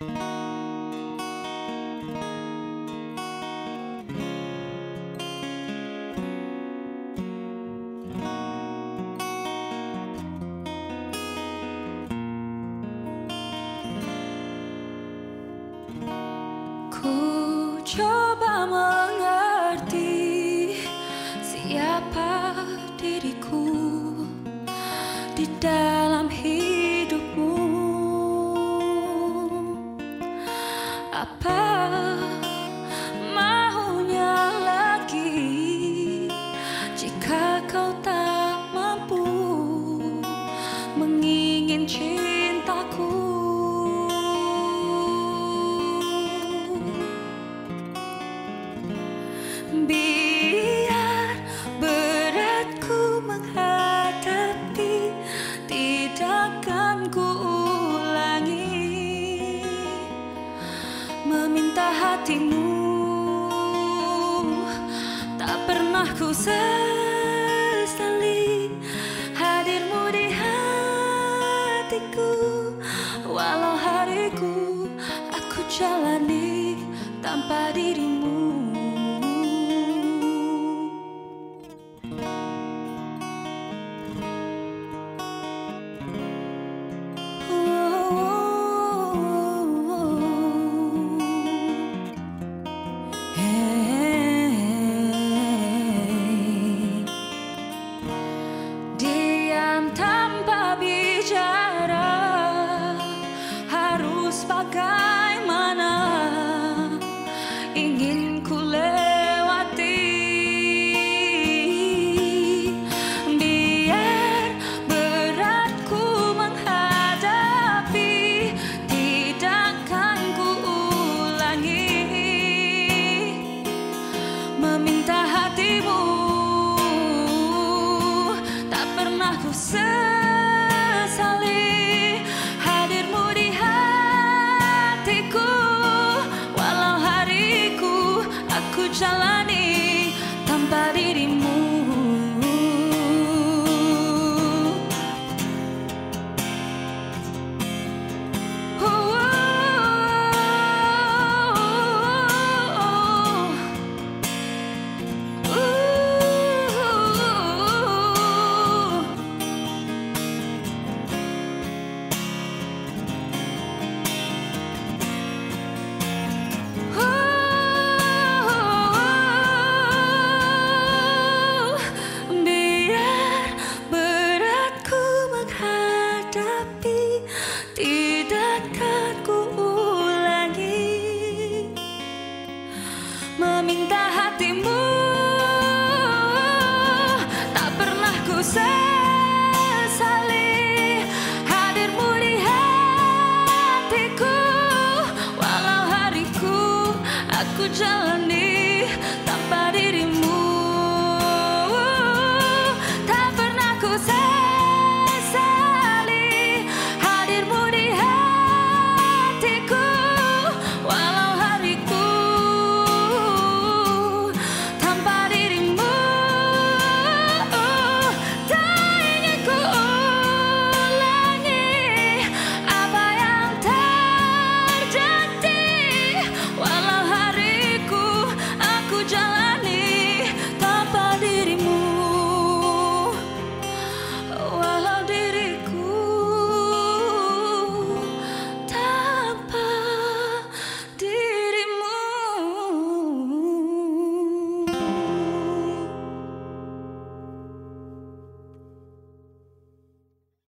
Ku coba mengerti siapa diriku. apart. Cause пока. já lá